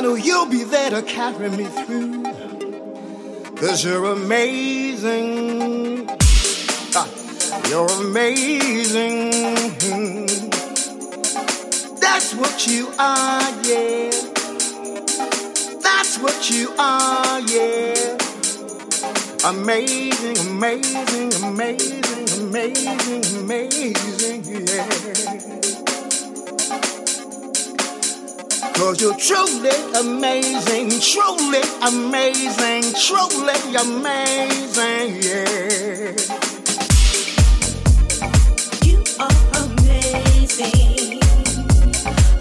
I know you'll be there to carry me through. Cause you're amazing. Ah, you're amazing. That's what you are, yeah. That's what you are, yeah. Amazing, amazing, Cause you're truly amazing, truly amazing, truly amazing, yeah. You are amazing,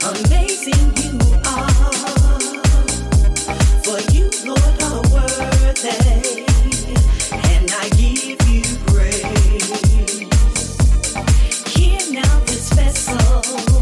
amazing you are. For you, Lord, are worthy, and I give you praise. Here now, this vessel.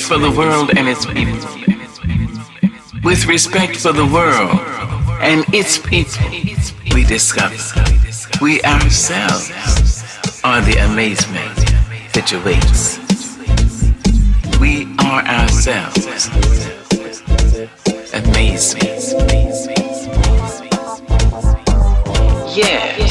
For the world and its people. With respect for the world and its people, we discover we ourselves are the amazement that awaits. We are ourselves amazement. Yes.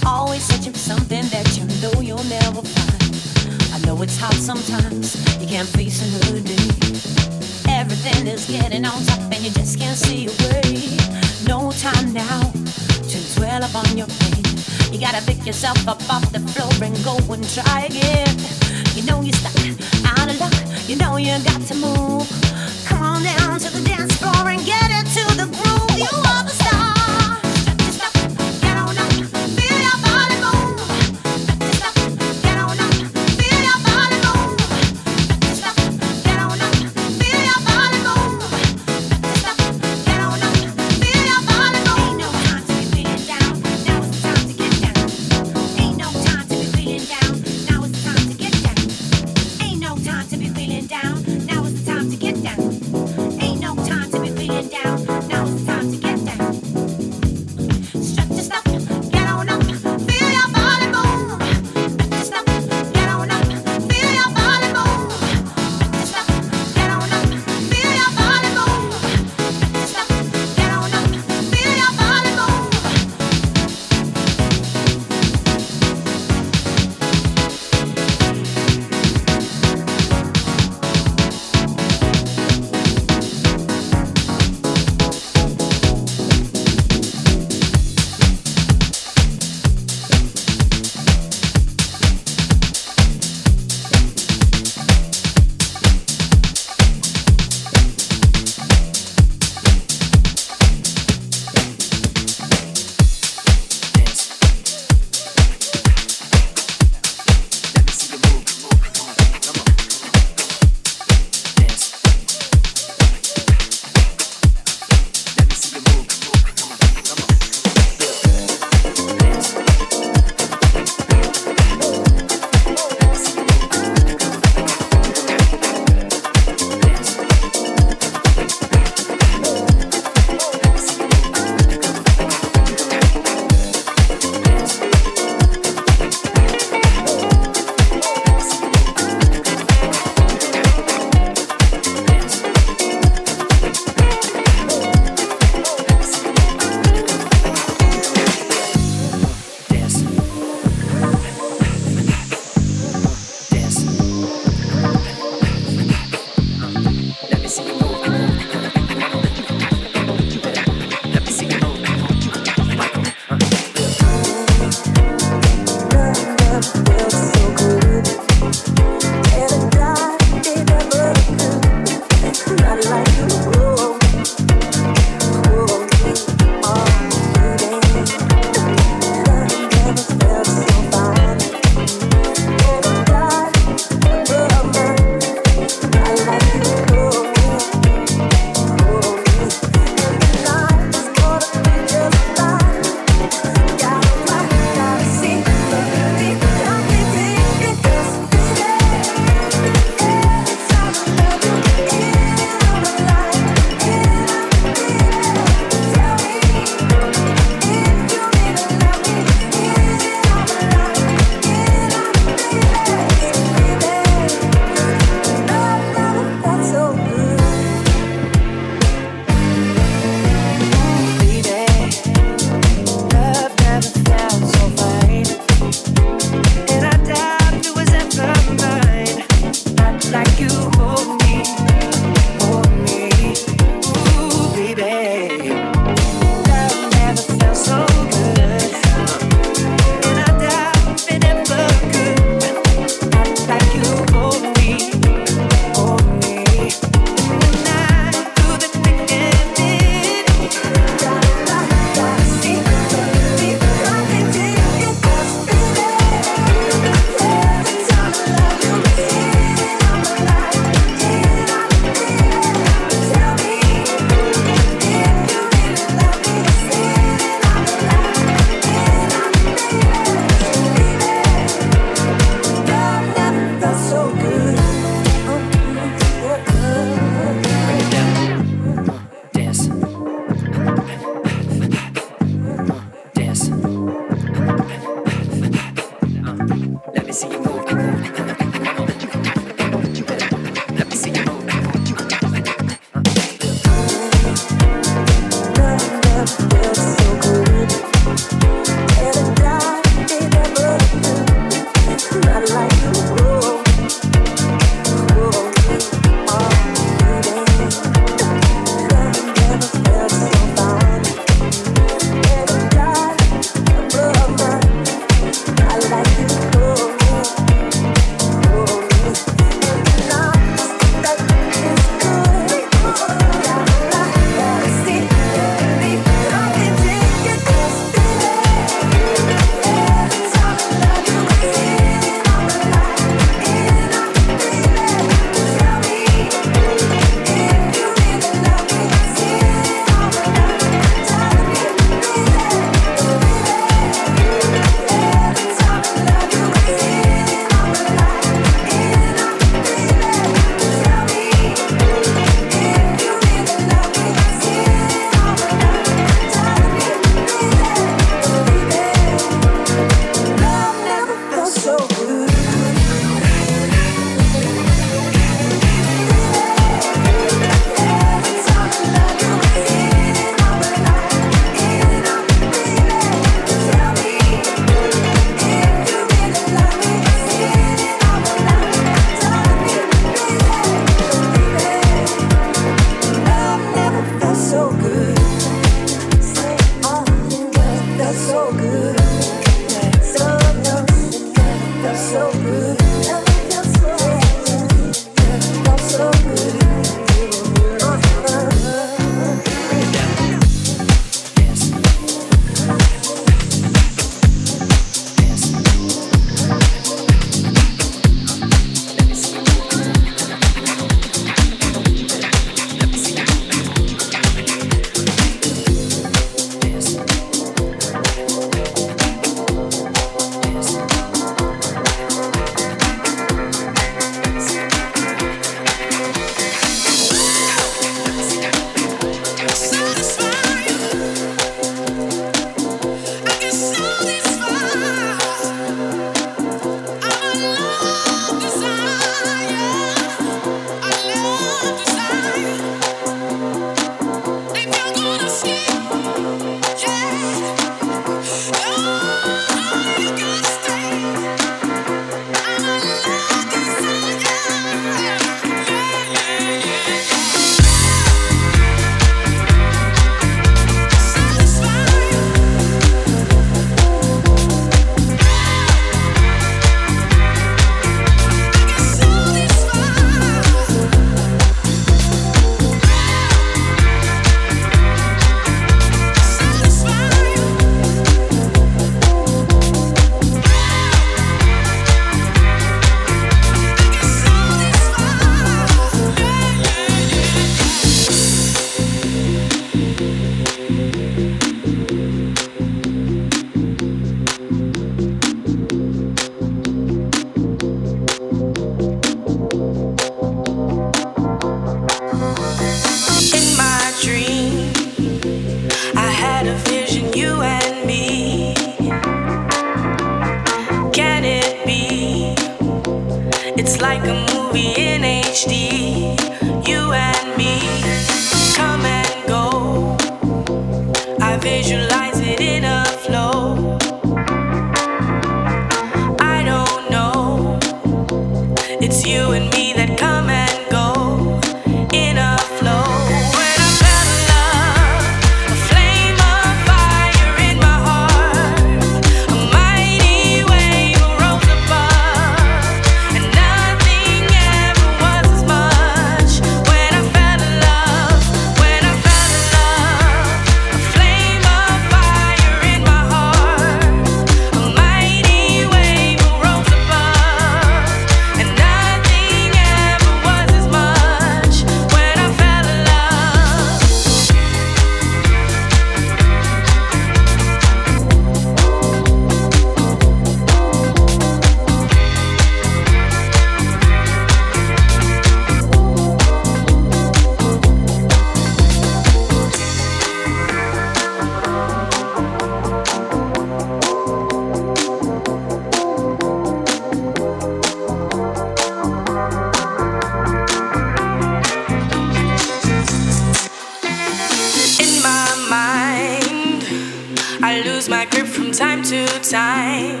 I lose my grip from time to time.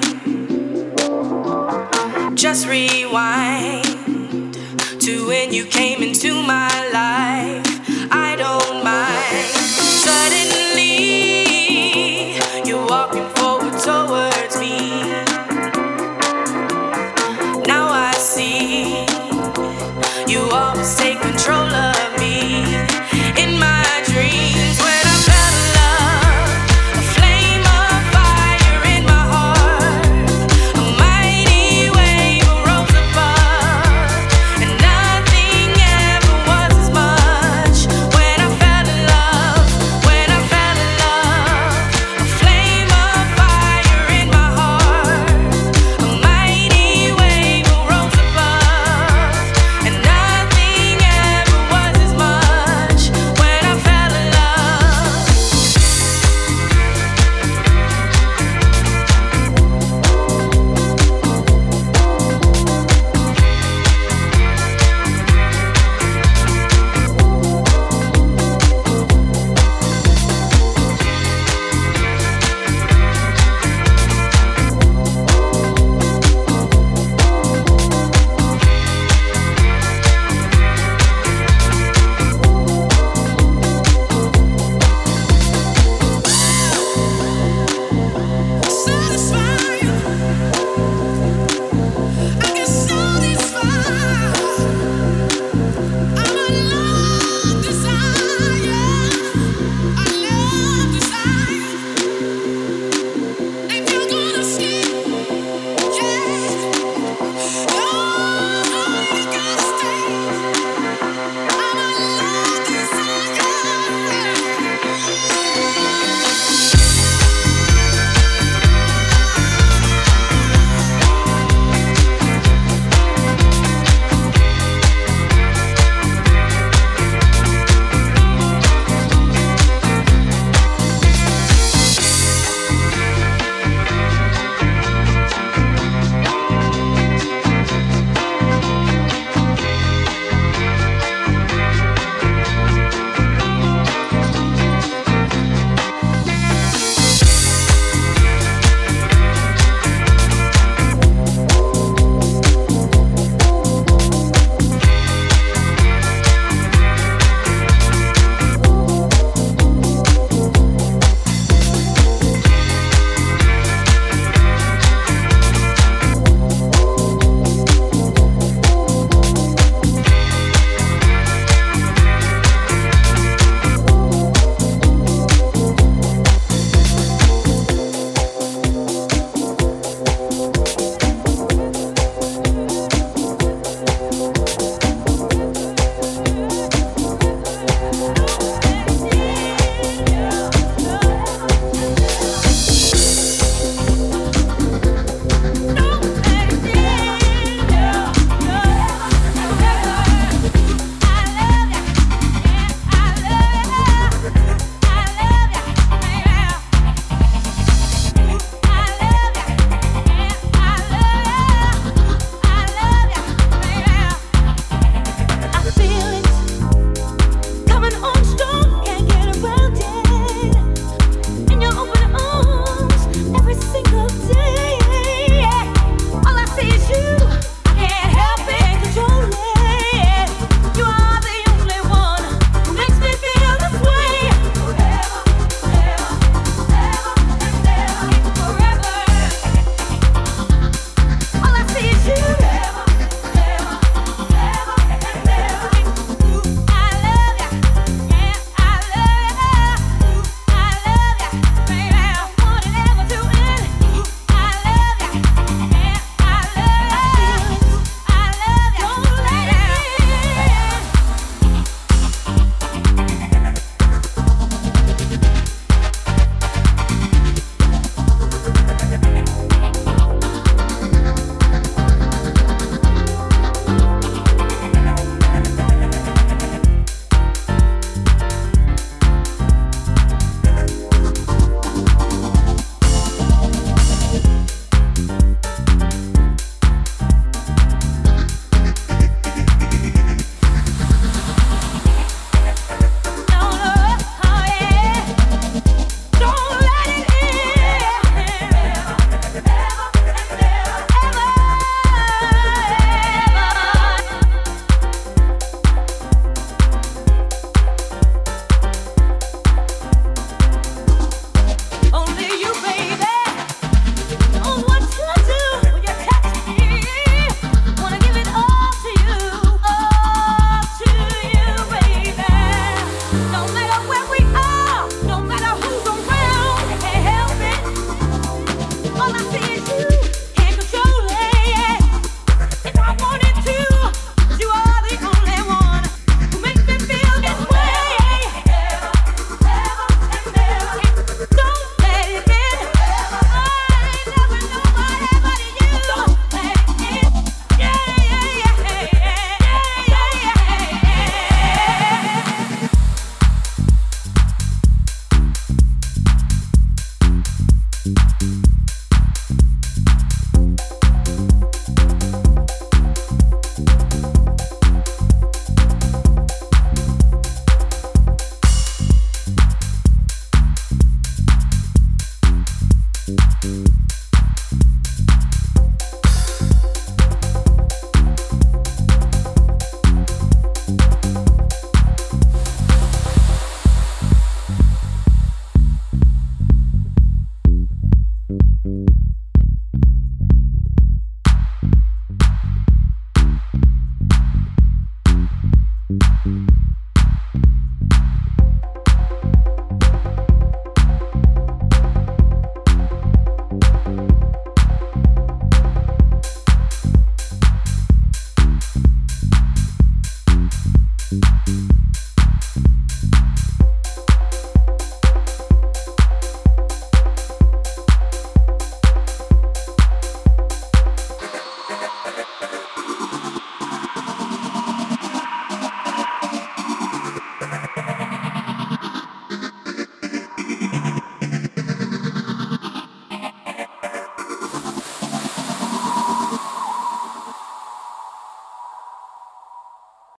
Just rewind to when you came into my